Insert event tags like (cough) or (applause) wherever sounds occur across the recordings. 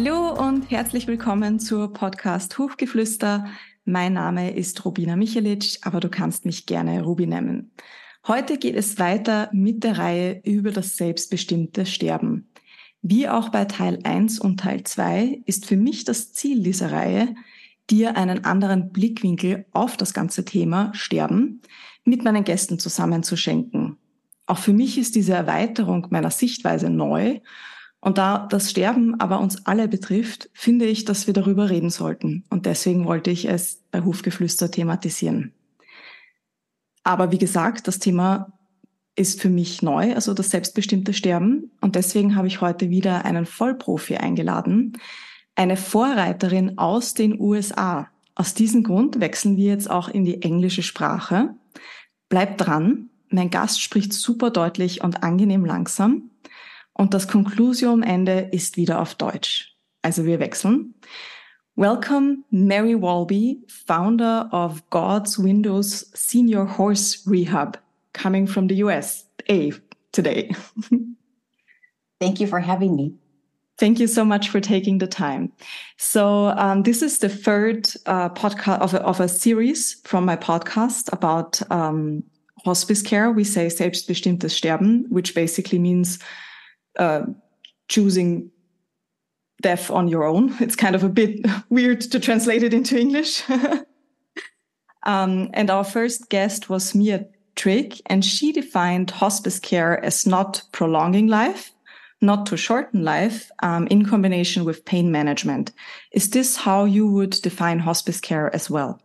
Hallo und herzlich willkommen zur Podcast Hufgeflüster. Mein Name ist Rubina Michelic, aber du kannst mich gerne Rubi nennen. Heute geht es weiter mit der Reihe über das selbstbestimmte Sterben. Wie auch bei Teil 1 und Teil 2 ist für mich das Ziel dieser Reihe, dir einen anderen Blickwinkel auf das ganze Thema Sterben mit meinen Gästen zusammenzuschenken. Auch für mich ist diese Erweiterung meiner Sichtweise neu und da das Sterben aber uns alle betrifft, finde ich, dass wir darüber reden sollten. Und deswegen wollte ich es bei Hufgeflüster thematisieren. Aber wie gesagt, das Thema ist für mich neu, also das selbstbestimmte Sterben. Und deswegen habe ich heute wieder einen Vollprofi eingeladen, eine Vorreiterin aus den USA. Aus diesem Grund wechseln wir jetzt auch in die englische Sprache. Bleibt dran, mein Gast spricht super deutlich und angenehm langsam. Und das Konklusium Ende ist wieder auf Deutsch. Also wir wechseln. Welcome, Mary Walby, founder of God's Windows Senior Horse Rehab, coming from the US A today. Thank you for having me. Thank you so much for taking the time. So um, this is the third uh, podcast of a, of a series from my podcast about um, hospice care. We say selbstbestimmtes Sterben, which basically means uh, choosing death on your own. (laughs) It's kind of a bit (laughs) weird to translate it into English. (laughs) um, and our first guest was Mia Trick, and she defined hospice care as not prolonging life, not to shorten life, um, in combination with pain management. Is this how you would define hospice care as well?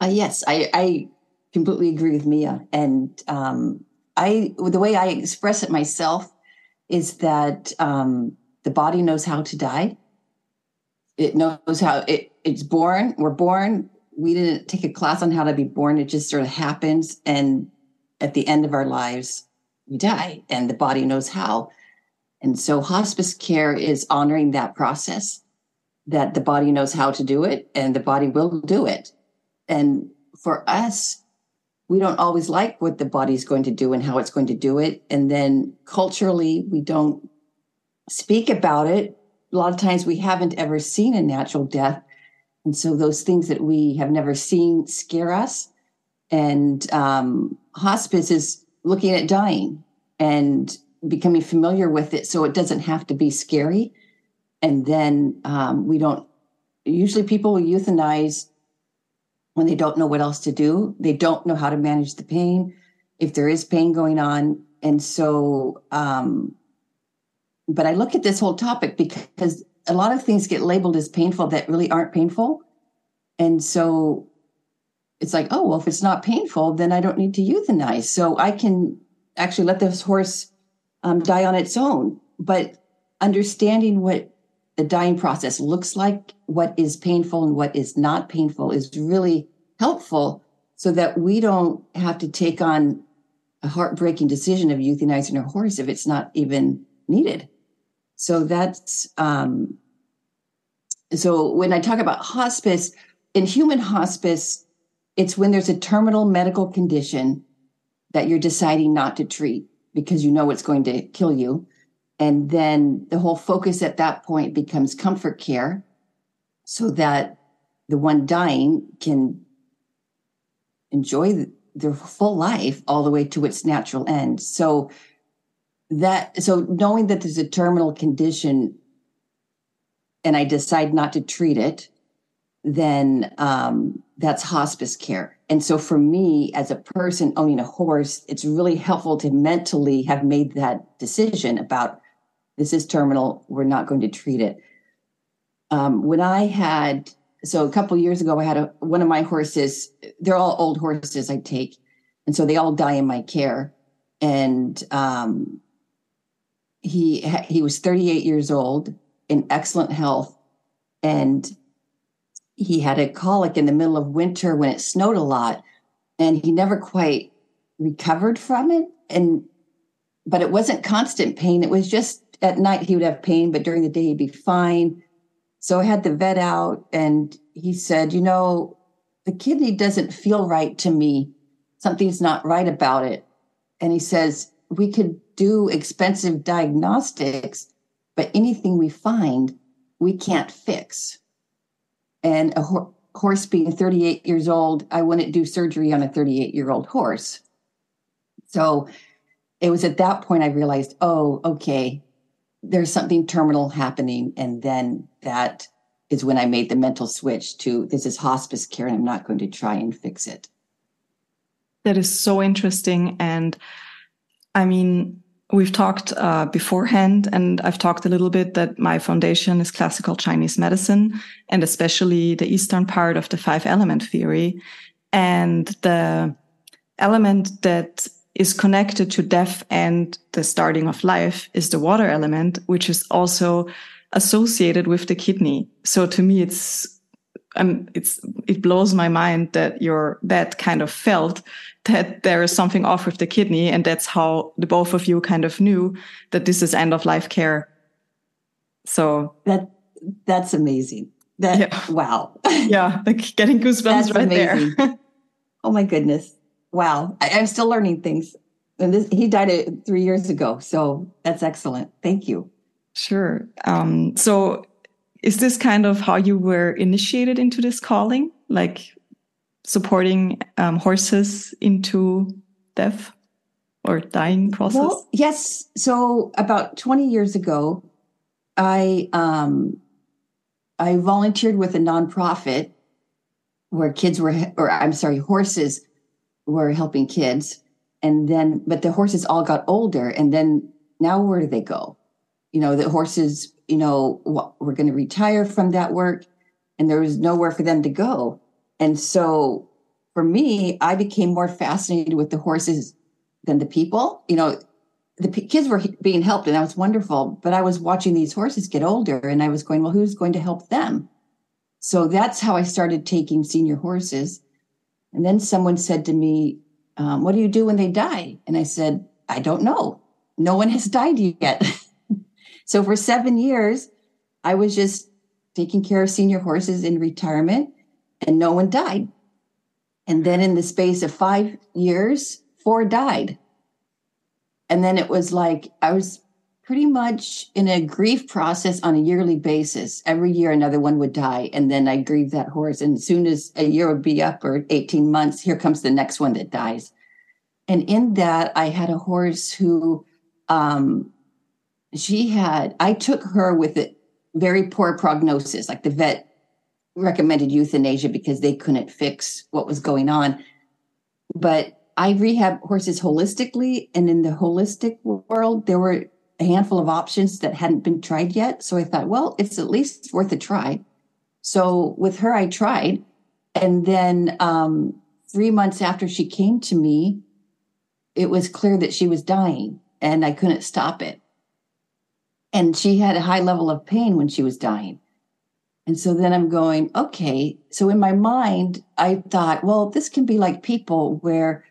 Uh, yes, I, I, completely agree with Mia, and um, I the way I express it myself is that um, the body knows how to die. It knows how it, it's born. We're born. We didn't take a class on how to be born. It just sort of happens. And at the end of our lives, we die, and the body knows how. And so hospice care is honoring that process that the body knows how to do it and the body will do it. And for us, we don't always like what the body's going to do and how it's going to do it. And then culturally, we don't speak about it. A lot of times we haven't ever seen a natural death. And so those things that we have never seen scare us. And um, hospice is looking at dying and becoming familiar with it so it doesn't have to be scary. And then um, we don't, usually people euthanize when they don't know what else to do. They don't know how to manage the pain, if there is pain going on. And so, um, but I look at this whole topic because a lot of things get labeled as painful that really aren't painful. And so it's like, oh, well, if it's not painful, then I don't need to euthanize. So I can actually let this horse um, die on its own. But understanding what the dying process looks like, what is painful and what is not painful is really helpful so that we don't have to take on a heartbreaking decision of euthanizing a horse if it's not even needed. So that's um, so when I talk about hospice, in human hospice, it's when there's a terminal medical condition that you're deciding not to treat because you know it's going to kill you. And then the whole focus at that point becomes comfort care so that the one dying can enjoy their full life all the way to its natural end. So that so knowing that there's a terminal condition and I decide not to treat it, then um, that's hospice care. And so for me, as a person owning a horse, it's really helpful to mentally have made that decision about this is terminal. We're not going to treat it. Um, when I had, so a couple years ago, I had a, one of my horses, they're all old horses I take. And so they all die in my care. And um, he, he was 38 years old in excellent health. And he had a colic in the middle of winter when it snowed a lot. And he never quite recovered from it. And, but it wasn't constant pain. It was just at night he would have pain, but during the day he'd be fine. So I had the vet out and he said, you know, the kidney doesn't feel right to me. Something's not right about it. And he says, we could do expensive diagnostics, but anything we find, we can't fix. And a ho- horse being 38 years old, I wouldn't do surgery on a 38 year old horse. So it was at that point I realized, oh, okay, there's something terminal happening. And then that is when I made the mental switch to this is hospice care and I'm not going to try and fix it. That is so interesting. And I mean, we've talked uh, beforehand, and I've talked a little bit that my foundation is classical Chinese medicine, and especially the Eastern part of the five element theory. And the element that is connected to death and the starting of life is the water element, which is also associated with the kidney. So to me, it's um, it's it blows my mind that your that kind of felt (laughs) that there is something off with the kidney, and that's how the both of you kind of knew that this is end of life care. So that that's amazing. That yeah. wow. (laughs) yeah, like getting goosebumps that's right amazing. there. (laughs) oh my goodness. Wow. I, am still learning things. And this, he died three years ago. So that's excellent. Thank you. Sure. Um, so is this kind of how you were initiated into this calling? Like supporting um, horses into death or dying process? Well, yes. So about 20 years ago, I um, I volunteered with a nonprofit where kids were, or I'm sorry, horses were helping kids. And then, but the horses all got older. And then now where do they go? You know, the horses, you know, we're going to retire from that work and there was nowhere for them to go. And so for me, I became more fascinated with the horses than the people. You know, the p- kids were being helped and that was wonderful, but I was watching these horses get older and I was going, well, who's going to help them? So that's how I started taking senior horses and then someone said to me, um, What do you do when they die? And I said, I don't know. No one has died yet. (laughs) so for seven years, I was just taking care of senior horses in retirement, and no one died. And then in the space of five years, four died. And then it was like I was pretty much in a grief process on a yearly basis. Every year, another one would die. And then I grieve that horse. And as soon as a year would be up or 18 months, here comes the next one that dies. And in that, I had a horse who, um, she had, I took her with a very poor prognosis. Like the vet recommended euthanasia because they couldn't fix what was going on. But I rehab horses holistically. And in the holistic world, there were a handful of options that hadn't been tried yet. So I thought, well, it's at least worth a try. So with her, I tried. And then um, three months after she came to me, it was clear that she was dying and I couldn't stop it. And she had a high level of pain when she was dying. And so then I'm going, okay. So in my mind, I thought, well, this can be like people where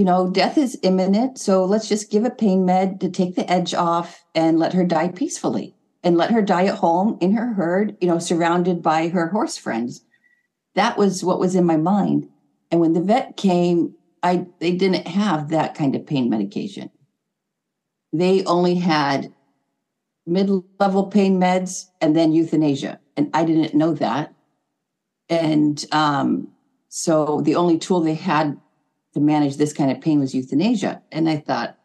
you know, death is imminent. So let's just give a pain med to take the edge off and let her die peacefully and let her die at home in her herd, you know, surrounded by her horse friends. That was what was in my mind. And when the vet came, I they didn't have that kind of pain medication. They only had mid-level pain meds and then euthanasia. And I didn't know that. And um, so the only tool they had to manage this kind of pain was euthanasia. And I thought,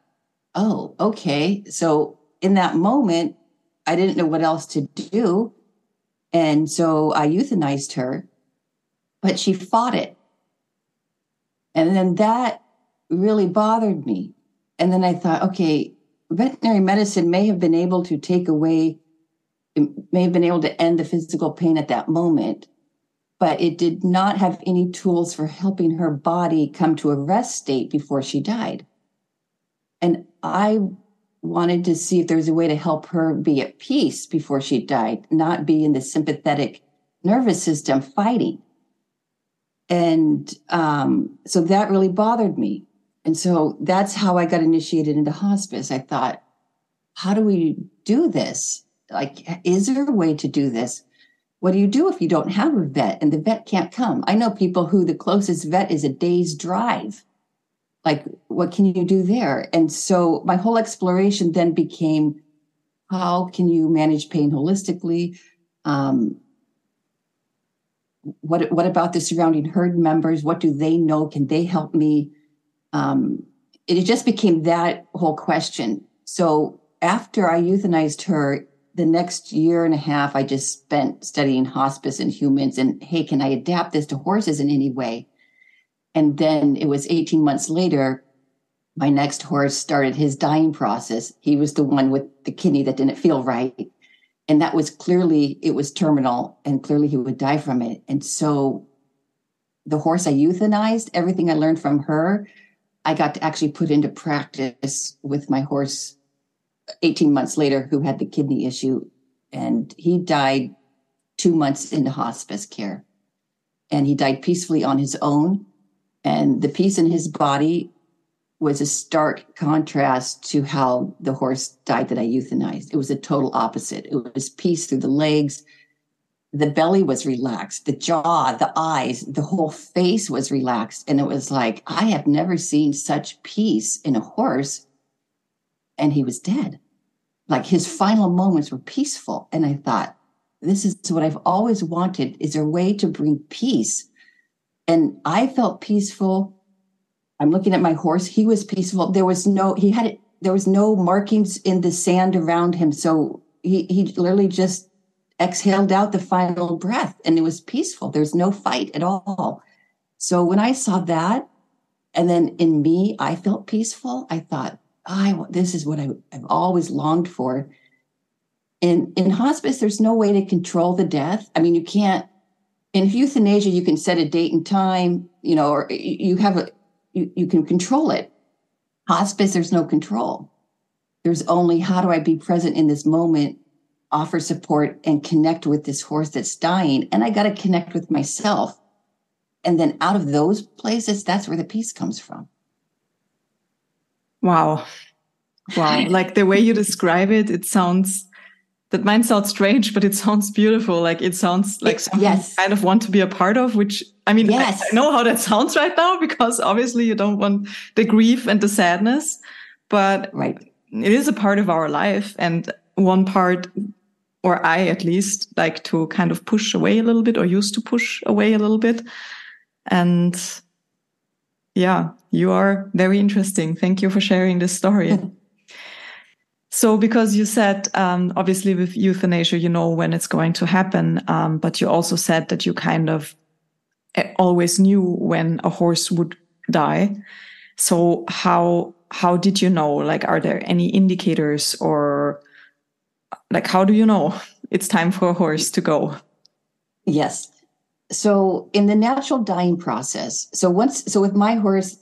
oh, okay. So in that moment, I didn't know what else to do. And so I euthanized her, but she fought it. And then that really bothered me. And then I thought, okay, veterinary medicine may have been able to take away, may have been able to end the physical pain at that moment but it did not have any tools for helping her body come to a rest state before she died. And I wanted to see if there was a way to help her be at peace before she died, not be in the sympathetic nervous system fighting. And um, so that really bothered me. And so that's how I got initiated into hospice. I thought, how do we do this? Like, is there a way to do this? What do you do if you don't have a vet and the vet can't come? I know people who the closest vet is a day's drive. Like, what can you do there? And so my whole exploration then became how can you manage pain holistically? Um, what what about the surrounding herd members? What do they know? Can they help me? Um, it just became that whole question. So after I euthanized her, the next year and a half, I just spent studying hospice and humans. And hey, can I adapt this to horses in any way? And then it was 18 months later, my next horse started his dying process. He was the one with the kidney that didn't feel right. And that was clearly, it was terminal and clearly he would die from it. And so the horse I euthanized, everything I learned from her, I got to actually put into practice with my horse 18 months later who had the kidney issue. And he died two months into hospice care. And he died peacefully on his own. And the peace in his body was a stark contrast to how the horse died that I euthanized. It was a total opposite. It was peace through the legs. The belly was relaxed, the jaw, the eyes, the whole face was relaxed. And it was like, I have never seen such peace in a horse. And he was dead. Like his final moments were peaceful. And I thought, this is what I've always wanted. Is there a way to bring peace? And I felt peaceful I'm looking at my horse. He was peaceful. There was no, he had, there was no markings in the sand around him. So he, he literally just exhaled out the final breath and it was peaceful. There's no fight at all. So when I saw that, and then in me, I felt peaceful. I thought, I, this is what I, I've always longed for. In, in hospice, there's no way to control the death. I mean, you can't, in euthanasia, you can set a date and time, you know, or you have a, you, you can control it. Hospice, there's no control. There's only how do I be present in this moment, offer support, and connect with this horse that's dying. And I got to connect with myself. And then out of those places, that's where the peace comes from. Wow. Wow. (laughs) like the way you describe it, it sounds that might sound strange, but it sounds beautiful. Like it sounds like something yes. kind of want to be a part of, which I mean, yes. I, I know how that sounds right now because obviously you don't want the grief and the sadness, but right. it is a part of our life. And one part, or I at least like to kind of push away a little bit or used to push away a little bit. And yeah, you are very interesting. Thank you for sharing this story. (laughs) So, because you said, um, obviously with euthanasia, you know when it's going to happen, um, but you also said that you kind of eh, always knew when a horse would die. So, how how did you know? Like, are there any indicators, or like, how do you know (laughs) it's time for a horse to go? Yes. So, in the natural dying process, so once, so with my horse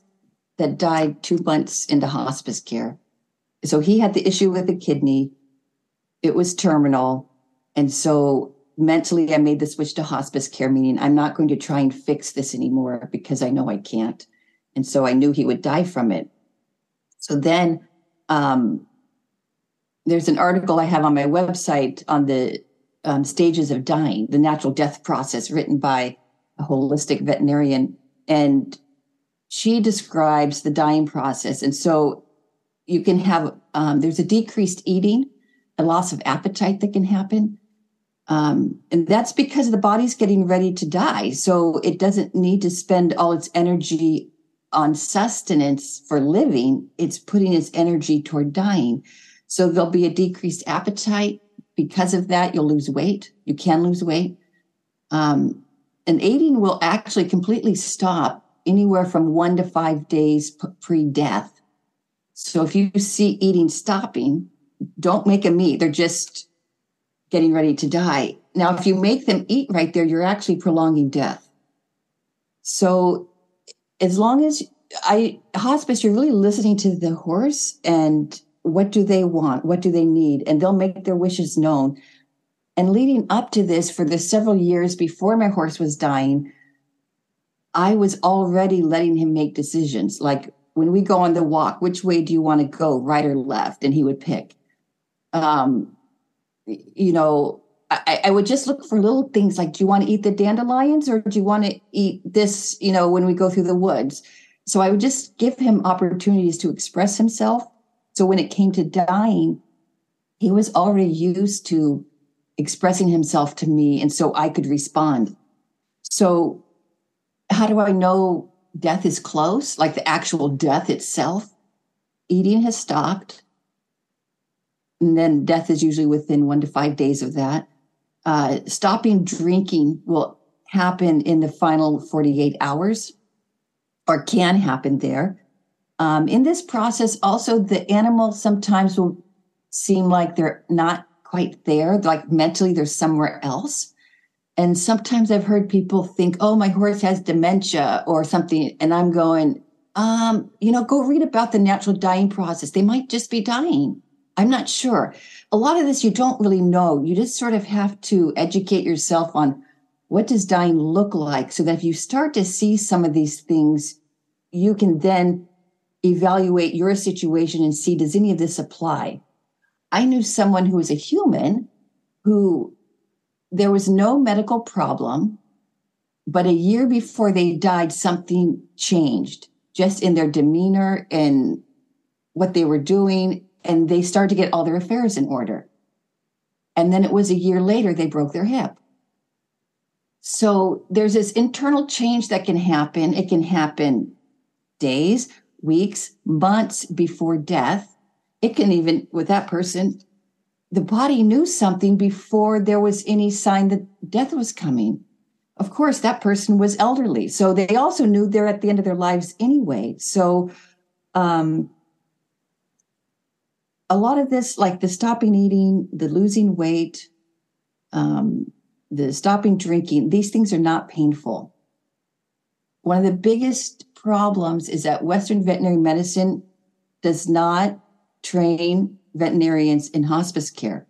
that died two months into hospice care so he had the issue with the kidney. It was terminal. And so mentally, I made the switch to hospice care, meaning I'm not going to try and fix this anymore because I know I can't. And so I knew he would die from it. So then um, there's an article I have on my website on the um, stages of dying, the natural death process, written by a holistic veterinarian. And she describes the dying process. And so you can have um, there's a decreased eating a loss of appetite that can happen um, and that's because the body's getting ready to die so it doesn't need to spend all its energy on sustenance for living it's putting its energy toward dying so there'll be a decreased appetite because of that you'll lose weight you can lose weight um, and eating will actually completely stop anywhere from one to five days pre-death so if you see eating stopping, don't make them eat. They're just getting ready to die. Now, if you make them eat right there, you're actually prolonging death. So as long as I hospice, you're really listening to the horse and what do they want? What do they need? And they'll make their wishes known. And leading up to this, for the several years before my horse was dying, I was already letting him make decisions like when we go on the walk, which way do you want to go, right or left? And he would pick. Um, you know, I, I, would just look for little things like, do you want to eat the dandelions or do you want to eat this, you know, when we go through the woods? So I would just give him opportunities to express himself. So when it came to dying, he was already used to expressing himself to me, and so I could respond. So, how do I know death is close? Like the actual death itself? Eating has stopped. And then death is usually within one to five days of that. Uh, stopping drinking will happen in the final 48 hours or can happen there. Um, in this process, also, the animal sometimes will seem like they're not quite there, like mentally they're somewhere else. And sometimes I've heard people think, oh, my horse has dementia or something. And I'm going, um, you know, go read about the natural dying process. They might just be dying. I'm not sure. A lot of this you don't really know. You just sort of have to educate yourself on what does dying look like so that if you start to see some of these things, you can then evaluate your situation and see does any of this apply? I knew someone who was a human who there was no medical problem, but a year before they died, something changed just in their demeanor and what they were doing. And they started to get all their affairs in order. And then it was a year later, they broke their hip. So there's this internal change that can happen. It can happen days, weeks, months before death. It can even, with that person, the body knew something before there was any sign that death was coming. Of course, that person was elderly. So they also knew they're at the end of their lives anyway. So, um, a lot of this, like the stopping eating, the losing weight, um, the stopping drinking, these things are not painful. One of the biggest problems is that Western veterinary medicine does not train veterinarians in hospice care.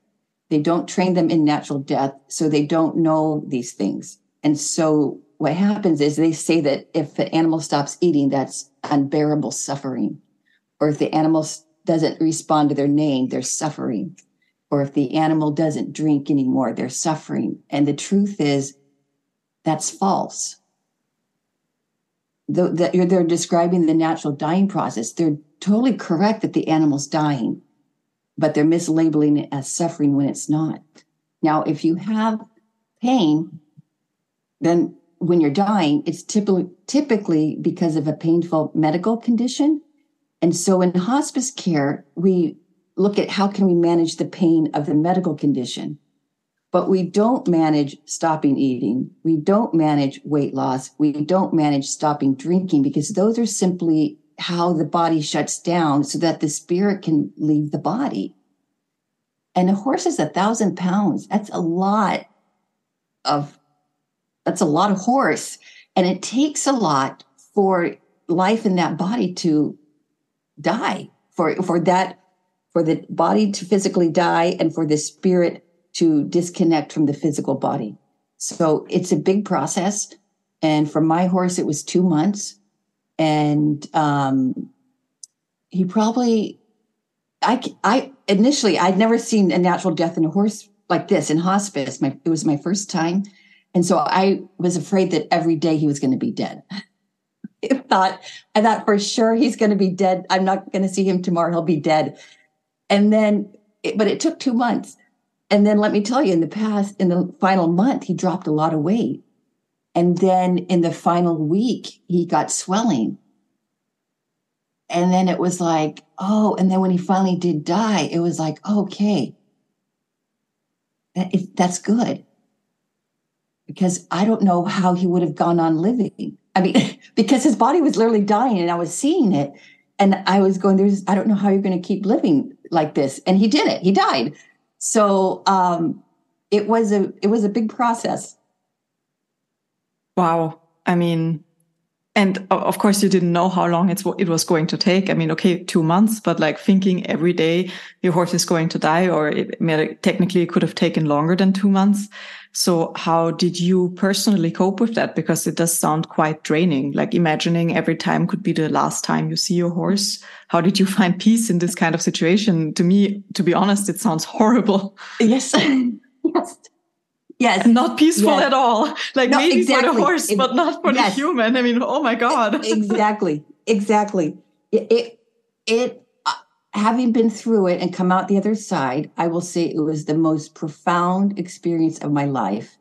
They don't train them in natural death, so they don't know these things. And so what happens is they say that if the animal stops eating, that's unbearable suffering. Or if the animal doesn't respond to their name, they're suffering. Or if the animal doesn't drink anymore, they're suffering. And the truth is, that's false the, that they're describing the natural dying process. They're totally correct that the animal's dying, but they're mislabeling it as suffering when it's not. Now, if you have pain, then when you're dying, it's typically typically because of a painful medical condition. And so in hospice care, we look at how can we manage the pain of the medical condition but we don't manage stopping eating. We don't manage weight loss. We don't manage stopping drinking because those are simply how the body shuts down so that the spirit can leave the body. And a horse is a thousand pounds. That's a lot of, that's a lot of horse. And it takes a lot for life in that body to die, for, for that, for the body to physically die and for the spirit to disconnect from the physical body. So it's a big process. And for my horse, it was two months. And um, he probably, I, I initially, I'd never seen a natural death in a horse like this in hospice. My, it was my first time. And so I was afraid that every day he was going to be dead. (laughs) I thought, I thought for sure he's going to be dead. I'm not going to see him tomorrow. He'll be dead. And then, it, but it took two months. And then let me tell you, in the past, in the final month, he dropped a lot of weight. And then in the final week, he got swelling. And then it was like, oh, and then when he finally did die, it was like, okay, that is, that's good. Because I don't know how he would have gone on living. I mean, (laughs) because his body was literally dying and I was seeing it. And I was going, there's, I don't know how you're going to keep living like this. And he did it. He died. So um, it was a it was a big process. Wow. I mean, and of course you didn't know how long it's it was going to take. I mean, okay, two months, but like thinking every day your horse is going to die, or it, technically it could have taken longer than two months. So how did you personally cope with that? Because it does sound quite draining. Like imagining every time could be the last time you see your horse. How did you (laughs) find peace in this kind of situation? To me, to be honest, it sounds horrible. Yes. (laughs) yes. Yes. Not peaceful yes. at all. (laughs) Like no, maybe exactly. for the horse, it, but not for yes. the human. I mean, oh my God. exactly. Exactly. It, it, it having been through it and come out the other side, I will say it was the most profound experience of my life.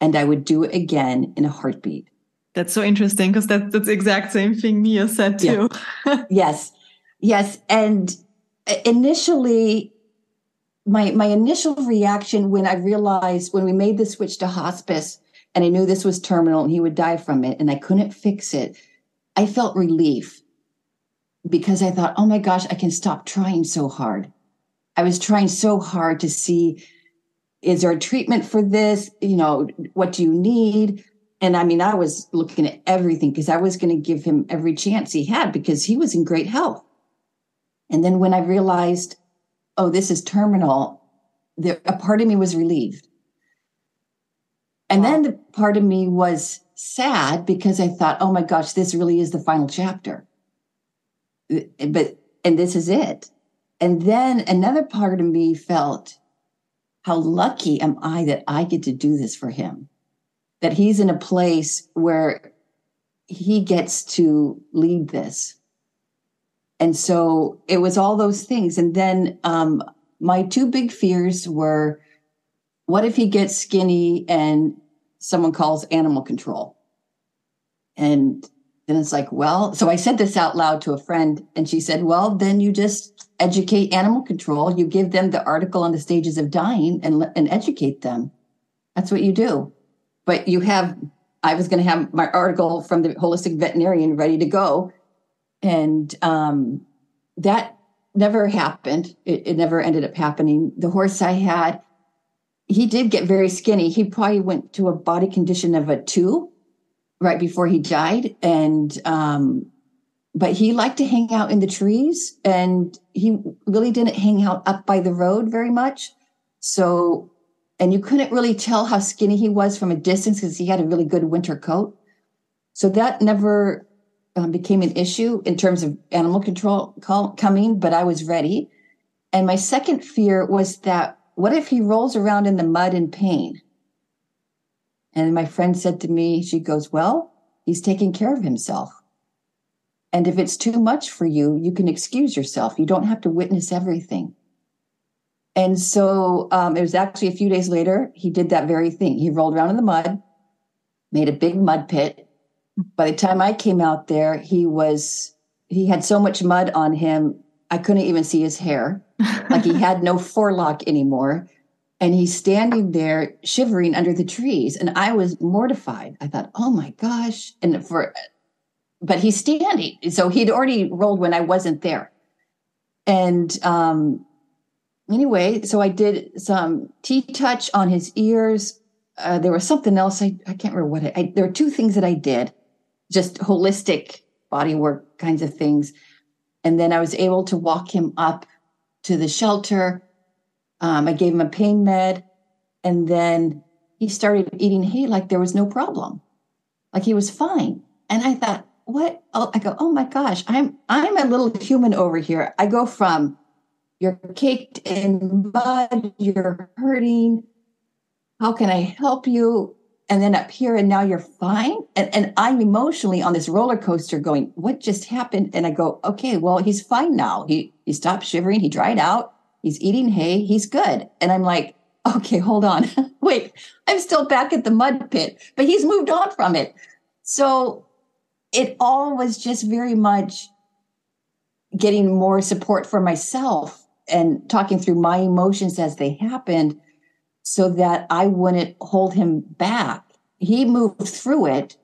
And I would do it again in a heartbeat. That's so interesting because that, that's the exact same thing Mia said too. Yeah. (laughs) yes. Yes. And uh, initially, my my initial reaction when I realized when we made the switch to hospice and I knew this was terminal and he would die from it and I couldn't fix it, I felt relief because I thought, oh my gosh, I can stop trying so hard. I was trying so hard to see is there a treatment for this? You know, what do you need? And I mean, I was looking at everything because I was going to give him every chance he had because he was in great health. And then when I realized, oh, this is terminal, there, a part of me was relieved. And wow. then the part of me was sad because I thought, oh my gosh, this really is the final chapter. But, and this is it. And then another part of me felt, how lucky am I that I get to do this for him? That he's in a place where he gets to lead this. And so it was all those things. And then um, my two big fears were what if he gets skinny and someone calls animal control? And then it's like, well, so I said this out loud to a friend, and she said, well, then you just educate animal control. You give them the article on the stages of dying and, and educate them. That's what you do. But you have, I was going to have my article from the holistic veterinarian ready to go. And um, that never happened. It, it never ended up happening. The horse I had, he did get very skinny. He probably went to a body condition of a two right before he died. And, um, but he liked to hang out in the trees and he really didn't hang out up by the road very much. So, and you couldn't really tell how skinny he was from a distance because he had a really good winter coat. So that never um, became an issue in terms of animal control call, coming, but I was ready. And my second fear was that what if he rolls around in the mud in pain? And my friend said to me, she goes, Well, he's taking care of himself. And if it's too much for you, you can excuse yourself. You don't have to witness everything. And so um, it was actually a few days later, he did that very thing. He rolled around in the mud, made a big mud pit. By the time I came out there, he was, he had so much mud on him, I couldn't even see his hair. like he had no forelock anymore and he's standing there shivering under the trees. And i was mortified. I thought oh my gosh. And for but he's standing. So he'd already rolled when i wasn't there. And um anyway so i did some TTouch on his ears. Uh, there was something else. I, I can't remember what I, I there were two things that i did. Just holistic body work kinds of things. And then i was able to walk him up to the shelter um, I gave him a pain med, and then he started eating hay like there was no problem, like he was fine. And I thought, what? Oh, I go, oh my gosh, I'm I'm a little human over here. I go from you're caked in mud, you're hurting. How can I help you? And then up here, and now you're fine. And, and I'm emotionally on this roller coaster going, what just happened? And I go, okay, well, he's fine now. He he stopped shivering, he dried out He's eating hay. He's good. And I'm like, okay, hold on. (laughs) Wait, I'm still back at the mud pit, but he's moved on from it. So it all was just very much getting more support for myself and talking through my emotions as they happened so that I wouldn't hold him back. He moved through it,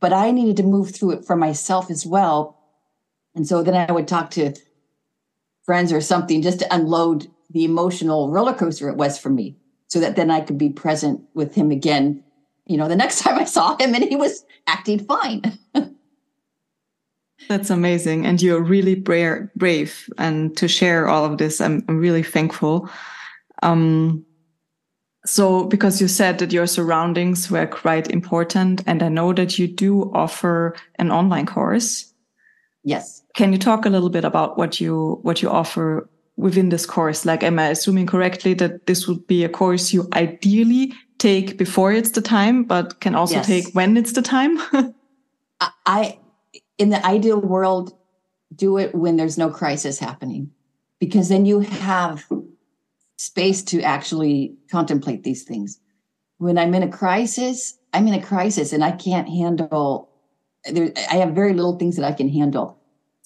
but I needed to move through it for myself as well. And so then I would talk to friends or something just to unload the emotional roller coaster it was for me so that then I could be present with him again, you know, the next (laughs) time I saw him and he was acting fine. (laughs) That's amazing. And you're really brave, and to share all of this, I'm, I'm really thankful. Um, so because you said that your surroundings were quite important and I know that you do offer an online course. Yes. Can you talk a little bit about what you what you offer within this course? Like, am I assuming correctly that this would be a course you ideally take before it's the time, but can also yes. take when it's the time? (laughs) I, in the ideal world, do it when there's no crisis happening because then you have space to actually contemplate these things. When I'm in a crisis, I'm in a crisis and I can't handle there I have very little things that I can handle.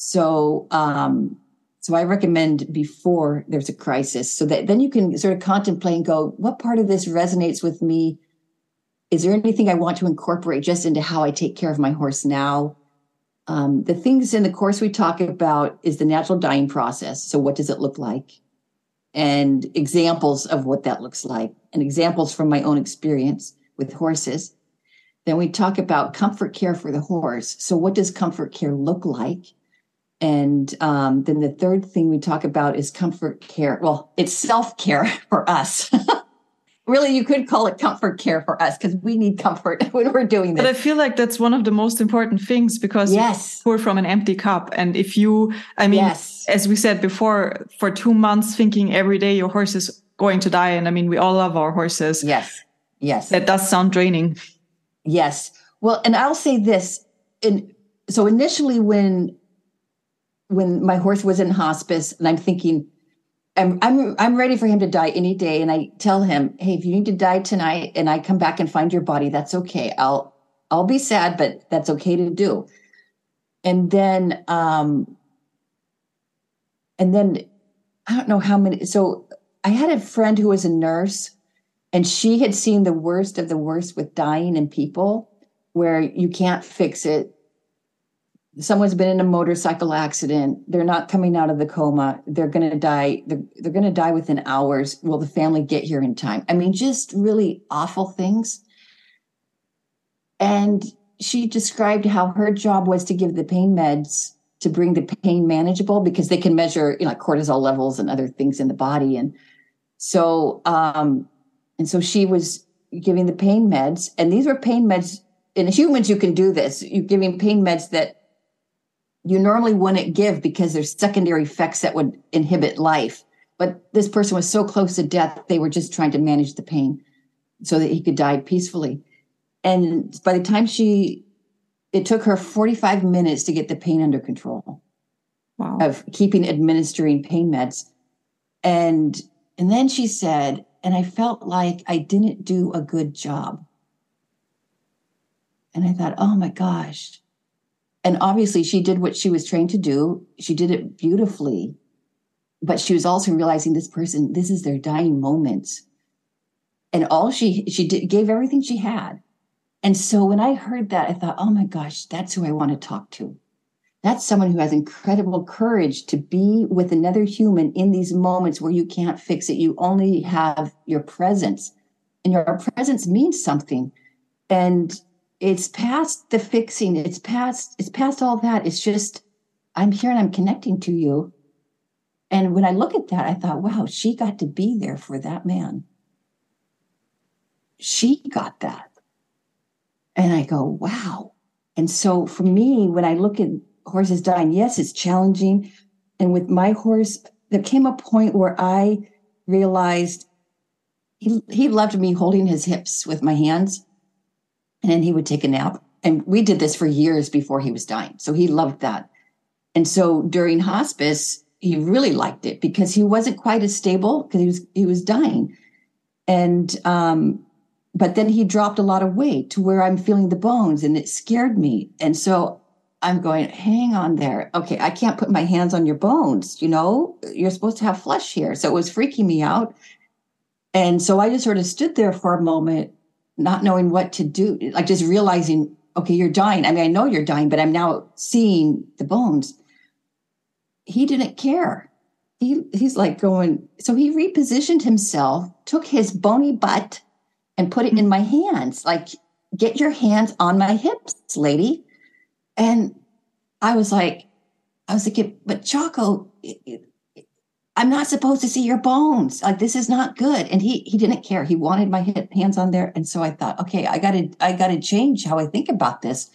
So um so I recommend before there's a crisis so that then you can sort of contemplate and go, what part of this resonates with me? Is there anything I want to incorporate just into how I take care of my horse now? Um, the things in the course we talk about is the natural dying process. So, what does it look like? And examples of what that looks like, and examples from my own experience with horses. Then we talk about comfort care for the horse. So, what does comfort care look like? And um, then the third thing we talk about is comfort care. Well, it's self care (laughs) for us. (laughs) really you could call it comfort care for us because we need comfort (laughs) when we're doing this. But I feel like that's one of the most important things because yes. you pour from an empty cup. And if you, I mean, yes. as we said before, for two months thinking every day your horse is going to die. And I mean, we all love our horses. Yes. Yes. That does sound draining. Yes. Well, and I'll say this. And so initially when when my horse was in hospice and I'm thinking, I'm I'm I'm ready for him to die any day. And I tell him, hey, if you need to die tonight and I come back and find your body, that's okay. I'll I'll be sad, but that's okay to do. And then um and then I don't know how many so I had a friend who was a nurse and she had seen the worst of the worst with dying in people where you can't fix it someone's been in a motorcycle accident they're not coming out of the coma they're going to die they're, they're going to die within hours. Will the family get here in time? I mean just really awful things. And she described how her job was to give the pain meds to bring the pain manageable because they can measure you know cortisol levels and other things in the body. And so um and so she was giving the pain meds. And these were pain meds in humans you can do this. You're giving pain meds that you normally wouldn't give because there's secondary effects that would inhibit life. But this person was so close to death, they were just trying to manage the pain so that he could die peacefully. And by the time she, it took her 45 minutes to get the pain under control wow. of keeping administering pain meds. And, and then she said, and I felt like I didn't do a good job. And I thought, oh my gosh, and obviously she did what she was trained to do. She did it beautifully. But she was also realizing this person this is their dying moment. And all she she did, gave everything she had. And so when i heard that i thought oh my gosh that's who i want to talk to. That's someone who has incredible courage to be with another human in these moments where you can't fix it. You only have your presence. And your presence means something. And it's past the fixing it's past it's past all that. It's just i'm here and i'm connecting to you. And when i look at that i thought wow she got to be there for that man. She got that. And i go wow. And so for me when i look at horses dying yes it's challenging. And with my horse there came a point where i realized he, he loved me holding his hips with my hands and he would take a nap. And we did this for years before he was dying. So he loved that. And so during hospice, he really liked it because he wasn't quite as stable because he was he was dying. And um, but then he dropped a lot of weight to where I'm feeling the bones and it scared me. And so I'm going, hang on there. Okay, I can't put my hands on your bones, you know, you're supposed to have flesh here. So it was freaking me out. And so I just sort of stood there for a moment not knowing what to do, like just realizing, okay, you're dying. I mean, I know you're dying, but I'm now seeing the bones. He didn't care. He he's like going, so he repositioned himself, took his bony butt and put it in my hands. Like, get your hands on my hips, lady. And I was like, I was like, but Chaco, I'm not supposed to see your bones. Like this is not good. And he he didn't care. He wanted my hands on there. And so I thought, okay, I gotta I gotta change how I think about this.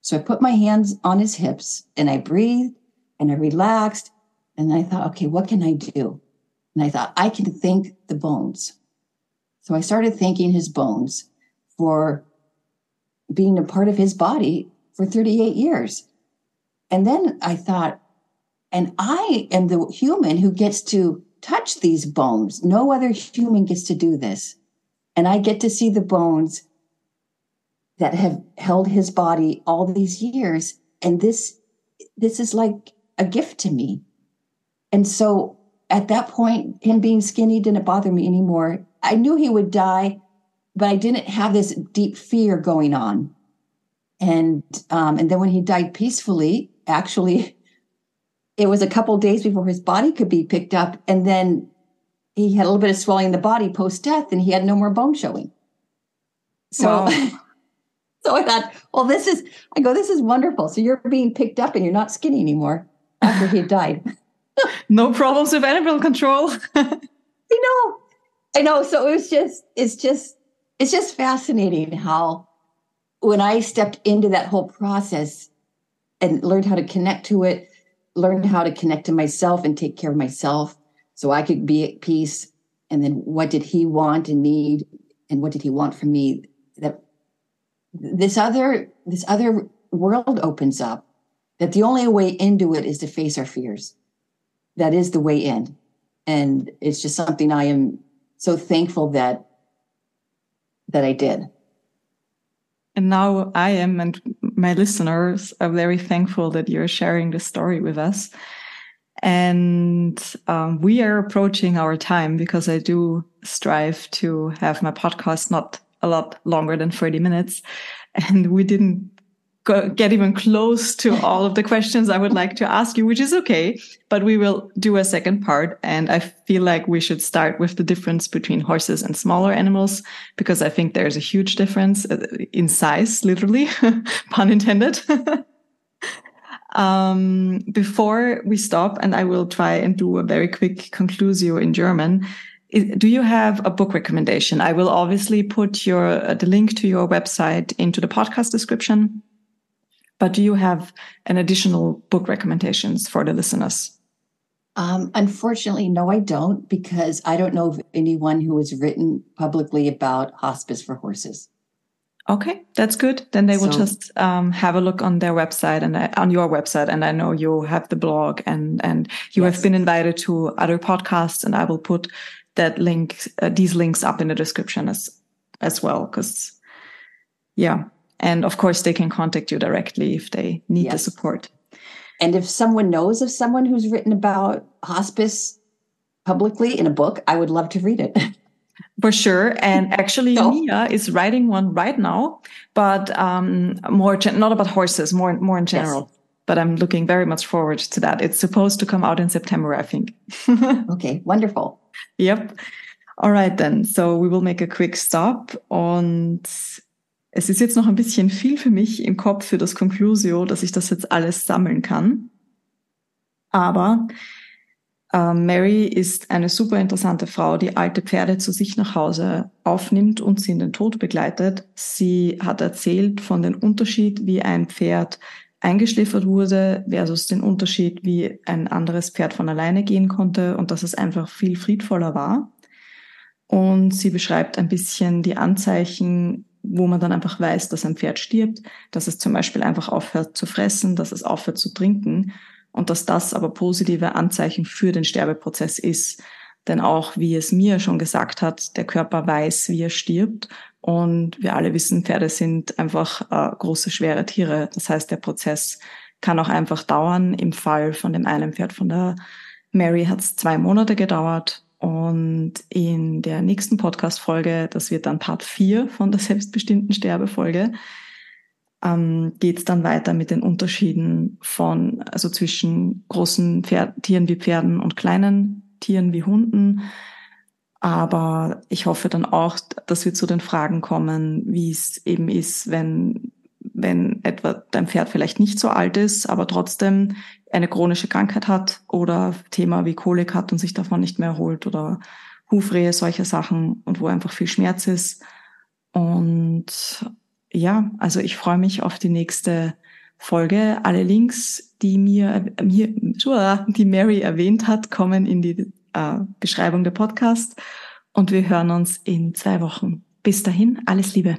So I put my hands on his hips and I breathed and I relaxed. And I thought, okay, what can I do? And I thought, I can thank the bones. So I started thanking his bones for being a part of his body for 38 years. And then I thought, And I am the human who gets to touch these bones. No other human gets to do this. And I get to see the bones that have held his body all these years. And this, this is like a gift to me. And so at that point, him being skinny didn't bother me anymore. I knew he would die, but I didn't have this deep fear going on. And um, and then when he died peacefully, actually, it was a couple days before his body could be picked up, and then he had a little bit of swelling in the body post death, and he had no more bone showing. So, wow. (laughs) so I thought, well, this is. I go, this is wonderful. So you're being picked up, and you're not skinny anymore after he died. (laughs) no problems with animal control. (laughs) I know, I know. So it was just, it's just, it's just fascinating how when I stepped into that whole process and learned how to connect to it, learned how to connect to myself and take care of myself so I could be at peace. And then what did he want and need? And what did he want from me? That this other, this other world opens up that the only way into it is to face our fears. That is the way in. And it's just something I am so thankful that that I did. And now I am, and my listeners are very thankful that you're sharing the story with us. And um, we are approaching our time because I do strive to have my podcast not a lot longer than 30 minutes. And we didn't get even close to all of the questions I would like to ask you, which is okay. But we will do a second part. And I feel like we should start with the difference between horses and smaller animals, because I think there's a huge difference uh, in size, literally, (laughs) pun intended. (laughs) um, before we stop, and I will try and do a very quick conclusio in German. Do you have a book recommendation? I will obviously put your uh, the link to your website into the podcast description. But do you have an additional book recommendations for the listeners? Um, unfortunately, no, I don't, because I don't know of anyone who has written publicly about hospice for horses. Okay, that's good. Then they will so, just um, have a look on their website and uh, on your website. And I know you have the blog and and you yes. have been invited to other podcasts. And I will put that link, uh, these links up in the description as as well. Because yeah, and of course, they can contact you directly if they need yes. the support. And if someone knows of someone who's written about hospice publicly in a book, I would love to read it. (laughs) For sure. And (laughs) actually, so. Mia is writing one right now, but um, more not about horses, more more in general. Yes. But I'm looking very much forward to that. It's supposed to come out in September, I think. (laughs) okay, wonderful. Yep. All right, then. So we will make a quick stop on es ist jetzt noch ein bisschen viel für mich im Kopf für das Conclusio, dass ich das jetzt alles sammeln kann. Aber äh, Mary ist eine super interessante Frau, die alte Pferde zu sich nach Hause aufnimmt und sie in den Tod begleitet. Sie hat erzählt von dem Unterschied, wie ein Pferd eingeschläfert wurde versus den Unterschied, wie ein anderes Pferd von alleine gehen konnte und dass es einfach viel friedvoller war. Und sie beschreibt ein bisschen die Anzeichen, wo man dann einfach weiß, dass ein Pferd stirbt, dass es zum Beispiel einfach aufhört zu fressen, dass es aufhört zu trinken und dass das aber positive Anzeichen für den Sterbeprozess ist. Denn auch, wie es mir schon gesagt hat, der Körper weiß, wie er stirbt. Und wir alle wissen, Pferde sind einfach äh, große, schwere Tiere. Das heißt, der Prozess kann auch einfach dauern. Im Fall von dem einen Pferd von der Mary hat es zwei Monate gedauert und in der nächsten Podcast-Folge, das wird dann Part 4 von der selbstbestimmten Sterbefolge, ähm, geht es dann weiter mit den Unterschieden von, also zwischen großen Pferd, Tieren wie Pferden und kleinen Tieren wie Hunden. Aber ich hoffe dann auch, dass wir zu den Fragen kommen, wie es eben ist, wenn, wenn etwa dein Pferd vielleicht nicht so alt ist, aber trotzdem eine chronische Krankheit hat oder Thema wie Kolik hat und sich davon nicht mehr erholt oder Hufrehe, solche Sachen und wo einfach viel Schmerz ist. Und ja, also ich freue mich auf die nächste Folge. Alle Links, die mir, mir (laughs) die Mary erwähnt hat, kommen in die äh, Beschreibung der Podcast und wir hören uns in zwei Wochen. Bis dahin, alles Liebe.